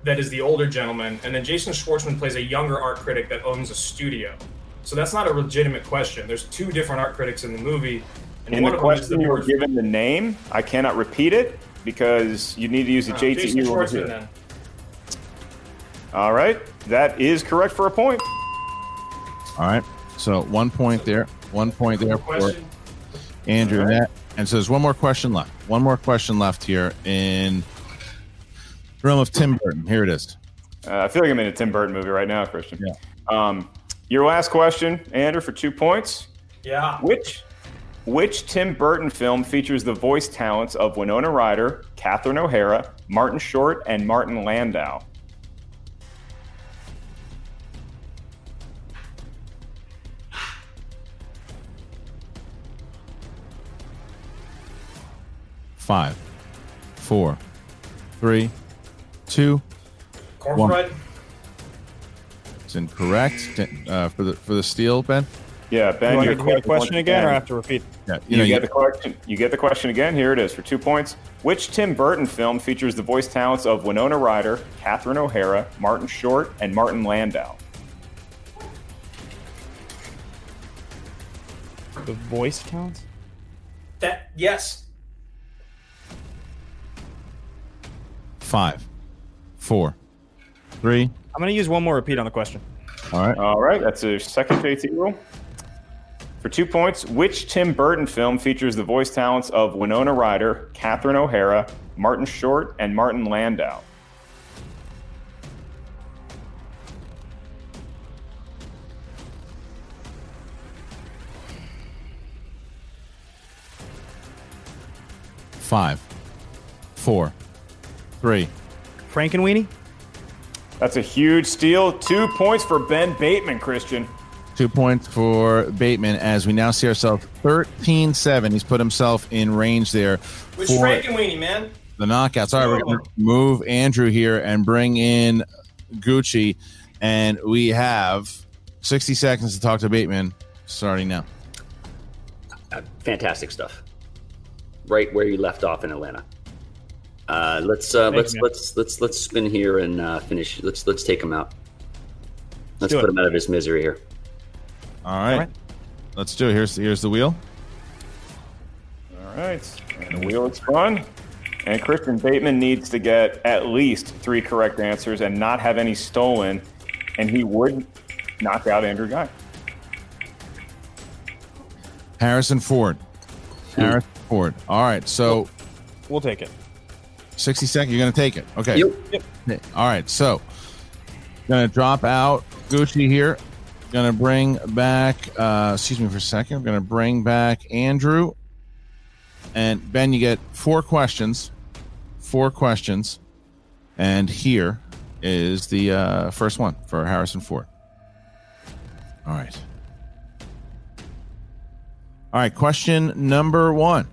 that is the older gentleman, and then Jason Schwartzman plays a younger art critic that owns a studio. So that's not a legitimate question. There's two different art critics in the movie, and In the of them is question, you were given the name. I cannot repeat it because you need to use the Oh, JT Jason over here. Then All right. That is correct for a point. All right. So one point there. One point there for. Andrew. All right. And, that, and so there's one more question left. One more question left here in the realm of Tim Burton. Here it is. Uh, I feel like I'm in a Tim Burton movie right now, Christian. Yeah. Um, your last question, Andrew, for two points. Yeah. Which which Tim Burton film features the voice talents of Winona Ryder, Catherine O'Hara, Martin Short, and Martin Landau? Five, four, three, two, one. Corpse Bride. It's incorrect uh, for the for the steal, Ben. Yeah, Ben, you want your me the question question again, or I have to repeat? Yeah, You, you know, get you- the question. You get the question again. Here it is for two points. Which Tim Burton film features the voice talents of Winona Ryder, Catherine O'Hara, Martin Short, and Martin Landau? The voice talents? That yes. Five, four, three. I'm going to use one more repeat on the question. All right. All right, that's a second JT rule. For two points, which Tim Burton film features the voice talents of Winona Ryder, Catherine O'Hara, Martin Short, and Martin Landau? Five, four, three. Frankenweenie? That's a huge steal. Two points for Ben Bateman, Christian. Two points for Bateman as we now see ourselves 13 7. He's put himself in range there Which for Frankenweenie, man? the knockouts. All right, we're going to move Andrew here and bring in Gucci. And we have 60 seconds to talk to Bateman starting now. Uh, fantastic stuff. Right where you left off in Atlanta. Uh, let's uh, let's you, let's let's let's spin here and uh, finish. Let's let's take him out. Let's do put it. him out of his misery here. All right. Let's do it. Here's, here's the wheel. All right, and the wheel is spun. And Christian Bateman needs to get at least three correct answers and not have any stolen, and he would knock out Andrew Guy. Harrison Ford. Harrison Ford. All right. So We'll take it. 60 seconds. You're going to take it. Okay. Yep. Okay. All right. So, going to drop out Gucci here. To bring back, uh, excuse me for a second. Going to bring back Andrew. And Ben, you get four questions. Four questions. And here is the uh, first one for Harrison Ford. All right. All right. Question number one.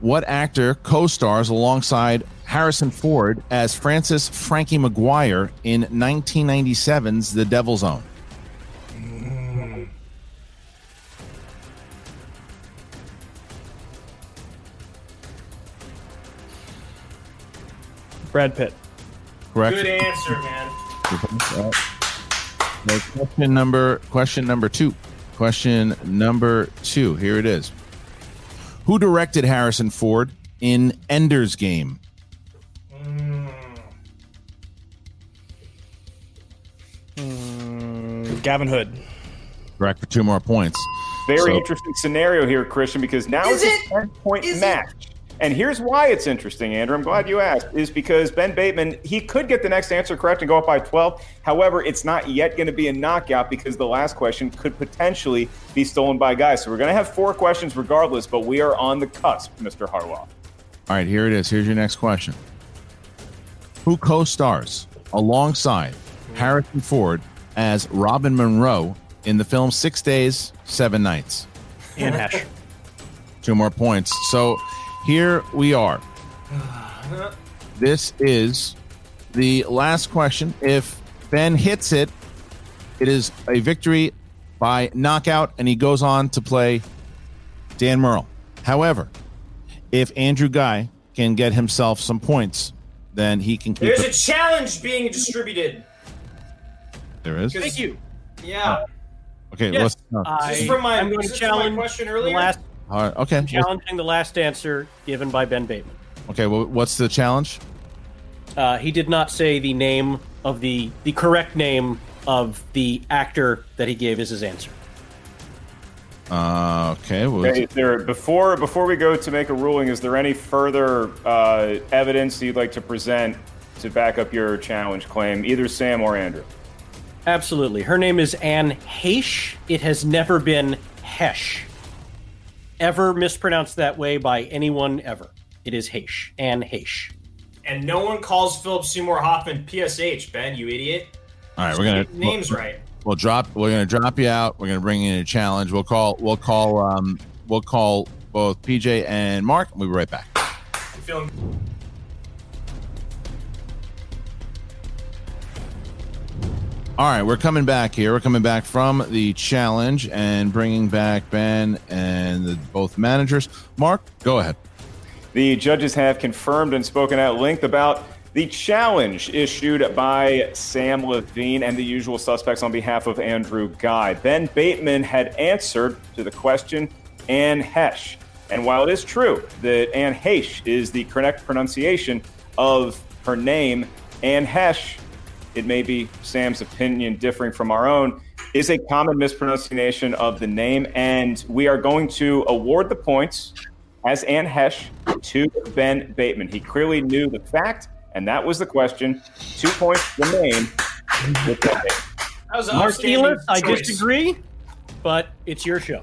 What actor co stars alongside Harrison Ford as Francis Frankie McGuire in 1997's The Devil's Own? Brad Pitt. Correct. Good answer, man. Question number question number two. Question number two. Here it is. Who directed Harrison Ford in Ender's Game? Gavin Hood. Correct for two more points. Very So- interesting scenario here, Christian, because now Is it's a 10 point match. And here's why it's interesting, Andrew. I'm glad you asked, is because Ben Bateman, he could get the next answer correct and go up by 12. However, it's not yet going to be a knockout because the last question could potentially be stolen by guys. So we're going to have four questions regardless, but we are on the cusp, Mr. Harloff. All right, here it is. Here's your next question. Who co stars alongside Harrison Ford as Robin Monroe in the film Six Days, Seven Nights? Ian Hesh. Two more points. So here we are. This is the last question. If Ben hits it, it is a victory by knockout, and he goes on to play Dan Murrell. However, if Andrew Guy can get himself some points, then he can keep There's a challenge being distributed. There is. Thank you. Yeah. Okay, Yes, let's. no. I, This is from my- I'm going to is my challenge question the earlier? last, All right, okay. challenging the last answer given by Ben Bateman. Okay, well, what's the challenge? Uh, he did not say the name of the the correct name of the actor that he gave as his answer. Uh, okay. Well, Okay, is there, before before we go to make a ruling, is there any further uh, evidence you'd like to present to back up your challenge claim, either Sam or Andrew? Absolutely. Her name is Anne Heche. It has never been Hesh. Ever mispronounced that way by anyone ever. It is Heche. Anne Heche. And no one calls Philip Seymour Hoffman PSH, Ben, you idiot. All right, we're gonna Get names right. We'll drop. We're gonna drop you out. We're gonna bring in a challenge. We'll call. We'll call. Um. We'll call both PJ and Mark. We'll be right back. All right, we're coming back here. We're coming back from the challenge and bringing back Ben and the, both managers. Mark, go ahead. The judges have confirmed and spoken at length about the challenge issued by Sam Levine and the usual suspects on behalf of Andrew Guy. Ben Bateman had answered to the question Anne Hesh. And while it is true that Anne Hesh is the correct pronunciation of her name, Anne Hesh, it may be Sam's opinion differing from our own, is a common mispronunciation of the name. And we are going to award the points as Anne Hesh to Ben Bateman. He clearly knew the fact, and that was the question. Two points remain with Ben Bateman. That was Mark outstanding I disagree, but it's your show.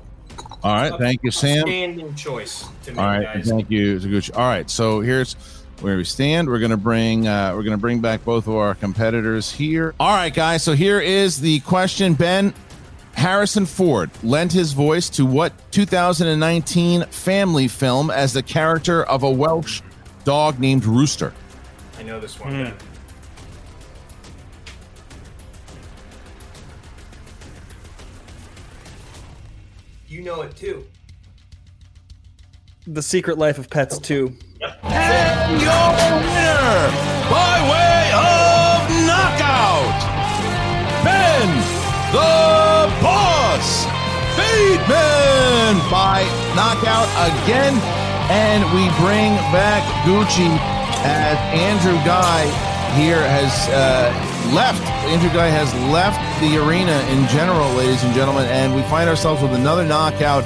All right, thank you, Sam. Outstanding choice to All right, guys. thank you, Zaguchi. All right, so here's where we stand. We're gonna bring uh, we're gonna bring back both of our competitors here. All right, guys. So here is the question, Ben. Harrison Ford lent his voice to what 2019 family film as the character of a Welsh dog named Rooster? I know this one. Ben. You know it too. The Secret Life of Pets 2. And your winner by way of knockout, Ben the Boss Bateman by knockout again. And we bring back Gucci as Andrew Guy here has uh, left. Andrew Guy has left the arena in general, ladies and gentlemen, and we find ourselves with another knockout.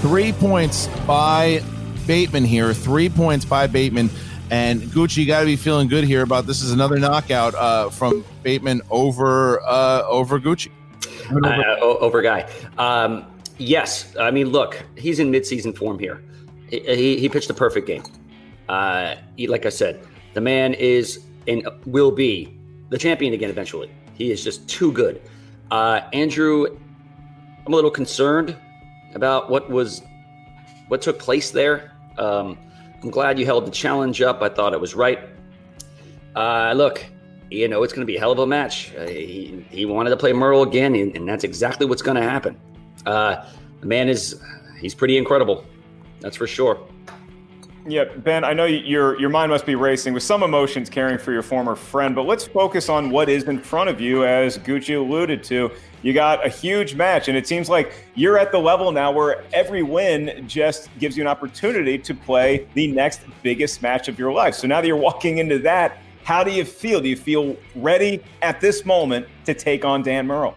Three points by Bateman here. Three points by Bateman. And Gucci, you got to be feeling good here about this is another knockout uh, from Bateman over uh, over Gucci. uh, over guy. Um, yes, I mean, look, he's in midseason form here. He, he, he pitched a perfect game. Uh, he, like I said, the man is and will be the champion again eventually. He is just too good. Uh, Andrew, I'm a little concerned about what was what took place there. Um, I'm glad you held the challenge up. I thought it was right. Uh, look, you know, it's going to be a hell of a match. Uh, he, he wanted to play Murrell again, and, and that's exactly what's going to happen. Uh, the man is, he's pretty incredible. That's for sure. Yeah, Ben, I know your your mind must be racing with some emotions caring for your former friend, but let's focus on what is in front of you as Gucci alluded to. You got a huge match and it seems like you're at the level now where every win just gives you an opportunity to play the next biggest match of your life. So now that you're walking into that, how do you feel? Do you feel ready at this moment to take on Dan Murrell?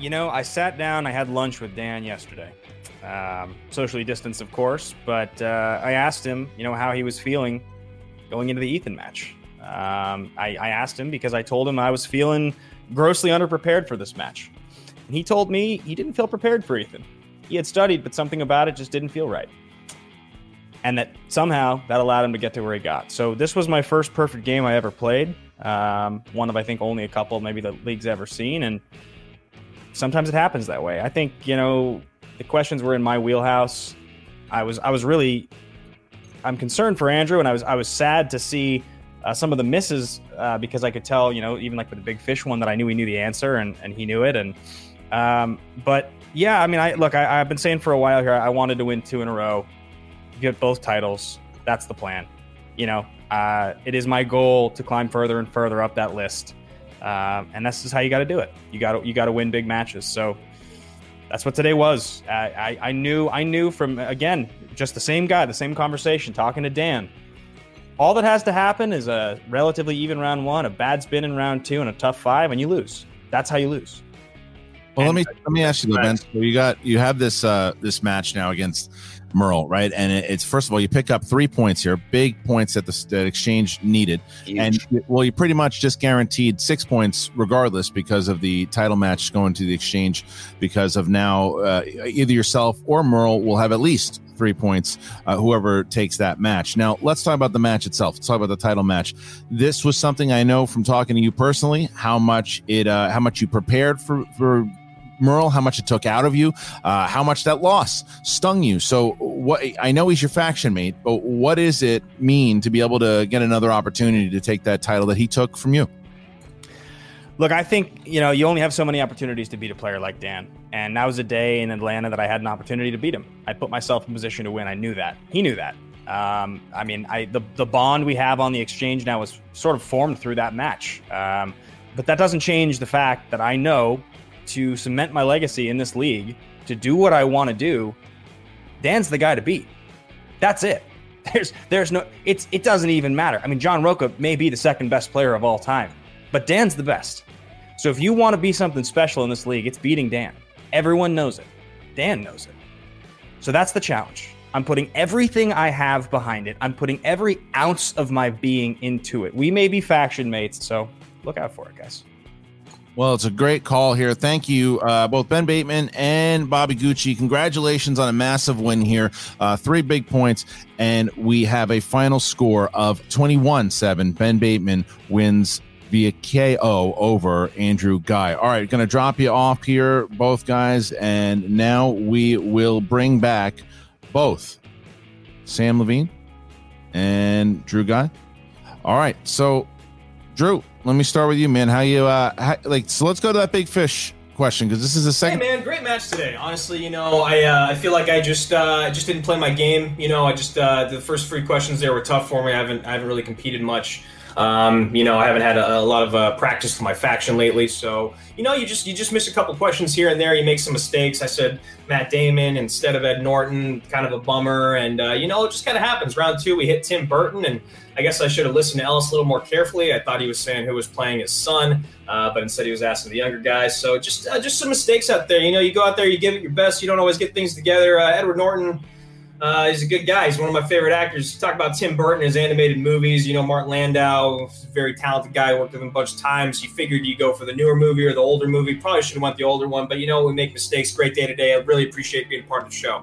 You know, I sat down, I had lunch with Dan yesterday um, socially distanced, of course. But uh, I asked him, you know, how he was feeling going into the Ethan match. Um, I, I, asked him because I told him I was feeling grossly underprepared for this match. And he told me he didn't feel prepared for Ethan. He had studied, but something about it just didn't feel right. And that somehow that allowed him to get to where he got. So this was my first perfect game I ever played. Um, one of I think only a couple maybe the league's ever seen, and sometimes it happens that way. I think you know the questions were in my wheelhouse. I was I was really I'm concerned for Andrew, and I was I was sad to see uh, some of the misses uh, because I could tell, you know, even like with the big fish one that I knew he knew the answer and, and he knew it. And um, but yeah, I mean, I look, I, have been saying for a while here, I wanted to win two in a row, get both titles. That's the plan. You know, uh, it is my goal to climb further and further up that list, uh, and that's just how you got to do it. You got to you got to win big matches. So that's what today was. I, I, I, knew I knew from again just the same guy, the same conversation, talking to Dan. All that has to happen is a relatively even round one, a bad spin in round two, and a tough five, and you lose. That's how you lose. Well, and, let me let me ask you, Ben. So you got you have this uh this match now against Murrell, right? And it's first of all, you pick up three points here, big points that the that exchange needed, Huge. and well, you pretty much just guaranteed six points regardless because of the title match going to the exchange. Because of now, uh, either yourself or Murrell will have at least three points, uh, whoever takes that match. Now, let's talk about the match itself. Let's talk about the title match. This was something I know from talking to you personally, how much it, uh, how much you prepared for, for Murrell, how much it took out of you, uh, how much that loss stung you. So, what I know he's your faction mate, but what does it mean to be able to get another opportunity to take that title that he took from you? Look, I think you know you only have so many opportunities to beat a player like Dan, and that was a day in Atlanta that I had an opportunity to beat him. I put myself in position to win. I knew that. He knew that. Um, I mean, I the the bond we have on the exchange now was sort of formed through that match. Um, but that doesn't change the fact that I know to cement my legacy in this league, to do what I want to do, Dan's the guy to beat. That's it. There's there's no it's it doesn't even matter. I mean, John Rocha may be the second best player of all time, but Dan's the best. So if you want to be something special in this league, it's beating Dan. Everyone knows it. Dan knows it. So that's the challenge. I'm putting everything I have behind it. I'm putting every ounce of my being into it. We may be faction mates, so look out for it, guys. Well, it's a great call here. Thank you, uh, both Ben Bateman and Bobby Gucci. Congratulations on a massive win here. Uh, three big points, and we have a final score of 21 7. Ben Bateman wins via KO over Andrew Guy. All right, going to drop you off here, both guys, and now we will bring back both Sam Levine and Drew Guy. All right, so Drew, let me start with you, man. How you uh how, like? So let's go to that big fish question because this is the second. Hey, man, great match today. Honestly, you know, I uh, I feel like I just uh, just didn't play my game. You know, I just uh, the first three questions there were tough for me. I haven't I haven't really competed much. Um, you know, I haven't had a, a lot of uh, practice with my faction lately, so you know, you just you just miss a couple questions here and there. You make some mistakes. I said Matt Damon instead of Ed Norton, kind of a bummer, and uh, you know, it just kind of happens. Round two, we hit Tim Burton, and I guess I should have listened to Ellis a little more carefully. I thought he was saying who was playing his son, uh, but instead he was asking the younger guys. So just uh, just some mistakes out there. You know, you go out there, you give it your best. You don't always get things together. Uh, Edward Norton uh, he's a good guy. He's one of my favorite actors. Talk about Tim Burton, his animated movies. You know, Martin Landau, very talented guy. Worked with him a bunch of times. You figured you go for the newer movie or the older movie. Probably should have went the older one, but you know, we make mistakes. Great day today. I really appreciate being part of the show.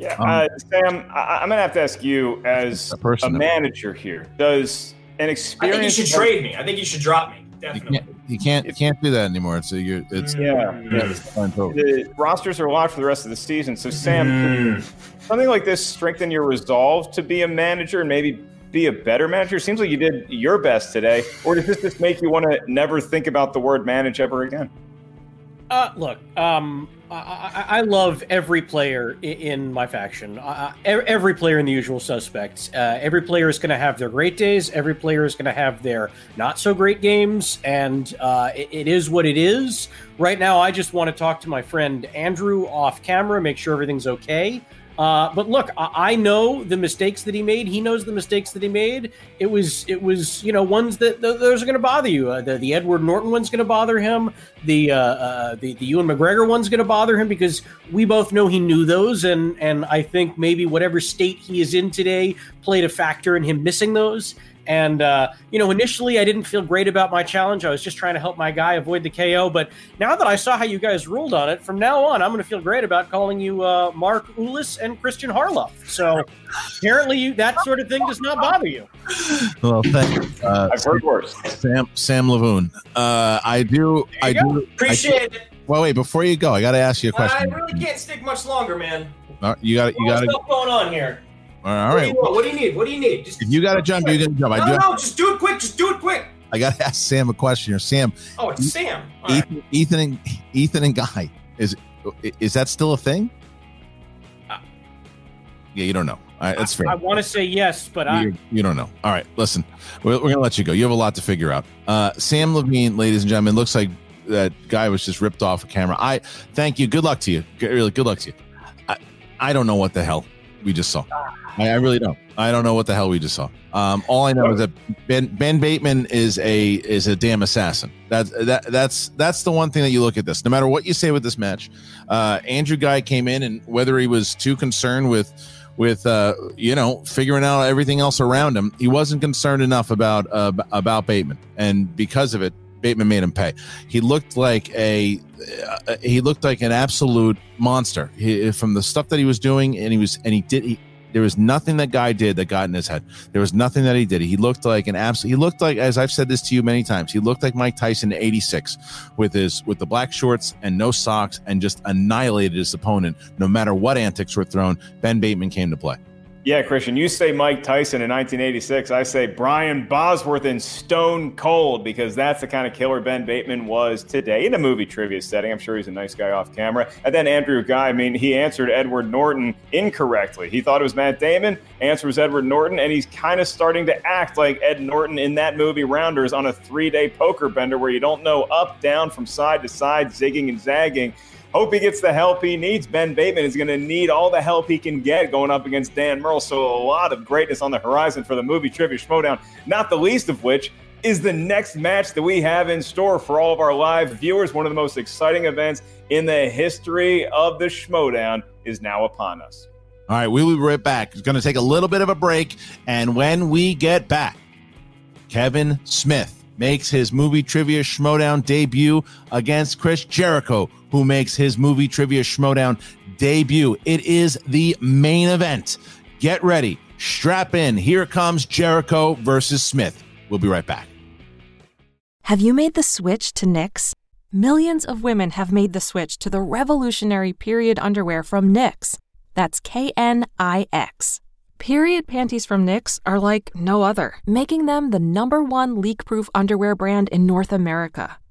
Yeah, uh, Sam, I- am gonna have to ask you as a, person a manager here. Does an experience? I think you should trade me. I think you should drop me. Definitely. You can't, you can't, you can't do that anymore. It's you're, it's yeah. yeah it's. The rosters are locked for the rest of the season. So Sam, something like this strengthen your resolve to be a manager and maybe be a better manager? Seems like you did your best today, or does this just make you want to never think about the word manage ever again? Uh, look, um, I, I, love every player in, my faction. Uh, every player in the usual suspects. Uh, every player is going to have their great days. Every player is going to have their not so great games, and uh, it, it is what it is. Right now, I just want to talk to my friend Andrew off camera, make sure everything's okay. Uh, but look, I, I, know the mistakes that he made. He knows the mistakes that he made. It was, it was, you know, ones that those are going to bother you. Uh, the, the Edward Norton one's going to bother him. The, uh, uh, the the Ewan McGregor one's going to bother him because we both know he knew those, and and I think maybe whatever state he is in today played a factor in him missing those. And, uh, you know, initially I didn't feel great about my challenge. I was just trying to help my guy avoid the KO. But now that I saw how you guys ruled on it, from now on, I'm going to feel great about calling you uh, Mark Ulis and Christian Harloff. So apparently you, that sort of thing does not bother you. Well, thank uh, I've heard worse. Sam, Sam Lavoon. Uh, I do. I do. Appreciate I it. Well, wait, before you go, I got to ask you a question. I really can't stick much longer, man. Uh, you got it. You got it. What's going on here? All right. What do, you what do you need? What do you need? Just if you got to jump, you got to jump. No, I do no, just do it quick. Just do it quick. I got to ask Sam a question here. Sam. Oh, it's Sam. Ethan, right. Ethan, and Ethan and Guy is is that still a thing? Uh, yeah, you don't know. All right, that's fair. I, I want to say yes, but I you, you don't know. All right, listen, we're, we're, gonna let you go. You have a lot to figure out. Uh, Sam Levine, ladies and gentlemen, looks like that guy was just ripped off a camera. I thank you. Good luck to you. Really, good luck to you. I, I don't know what the hell we just saw. I, I, really don't. I don't know what the hell we just saw. Um, all I know is that Ben Ben Bateman is a is a damn assassin. That's that that's that's the one thing that you look at this. No matter what you say with this match, uh, Andrew Guy came in and whether he was too concerned with with uh, you know figuring out everything else around him, he wasn't concerned enough about uh, about Bateman, and because of it, Bateman made him pay. He looked like a uh, he looked like an absolute monster he, from the stuff that he was doing, and he was and he did. He, there was nothing that guy did that got in his head. There was nothing that he did. He looked like an absolute. He looked like, as I've said this to you many times, he looked like Mike Tyson in '86 with his with the black shorts and no socks, and just annihilated his opponent. No matter what antics were thrown, Ben Bateman came to play. Yeah, Christian, you say Mike Tyson in 1986. I say Brian Bosworth in Stone Cold because that's the kind of killer Ben Bateman was today in a movie trivia setting. I'm sure he's a nice guy off camera. And then Andrew Guy, I mean, he answered Edward Norton incorrectly. He thought it was Matt Damon. Answer was Edward Norton, and he's kind of starting to act like Ed Norton in that movie Rounders on a three day poker bender where you don't know up, down, from side to side, zigging and zagging. Hope he gets the help he needs. Ben Bateman is going to need all the help he can get going up against Dan Murrell. So a lot of greatness on the horizon for the movie Trivia Schmoedown, not the least of which is the next match that we have in store for all of our live viewers. One of the most exciting events in the history of the Schmoedown is now upon us. All right, we will be right back. It's going to take a little bit of a break. And when we get back, Kevin Smith makes his movie trivia schmoedown debut against Chris Jericho, who makes his movie trivia schmoedown debut. It is the main event. Get ready, strap in. Here comes Jericho versus Smith. We'll be right back. Have you made the switch to Knix? Millions of women have made the switch to the revolutionary period underwear from Knix. That's K N I X. Period panties from Knix are like no other, making them the number one leak proof underwear brand in North America.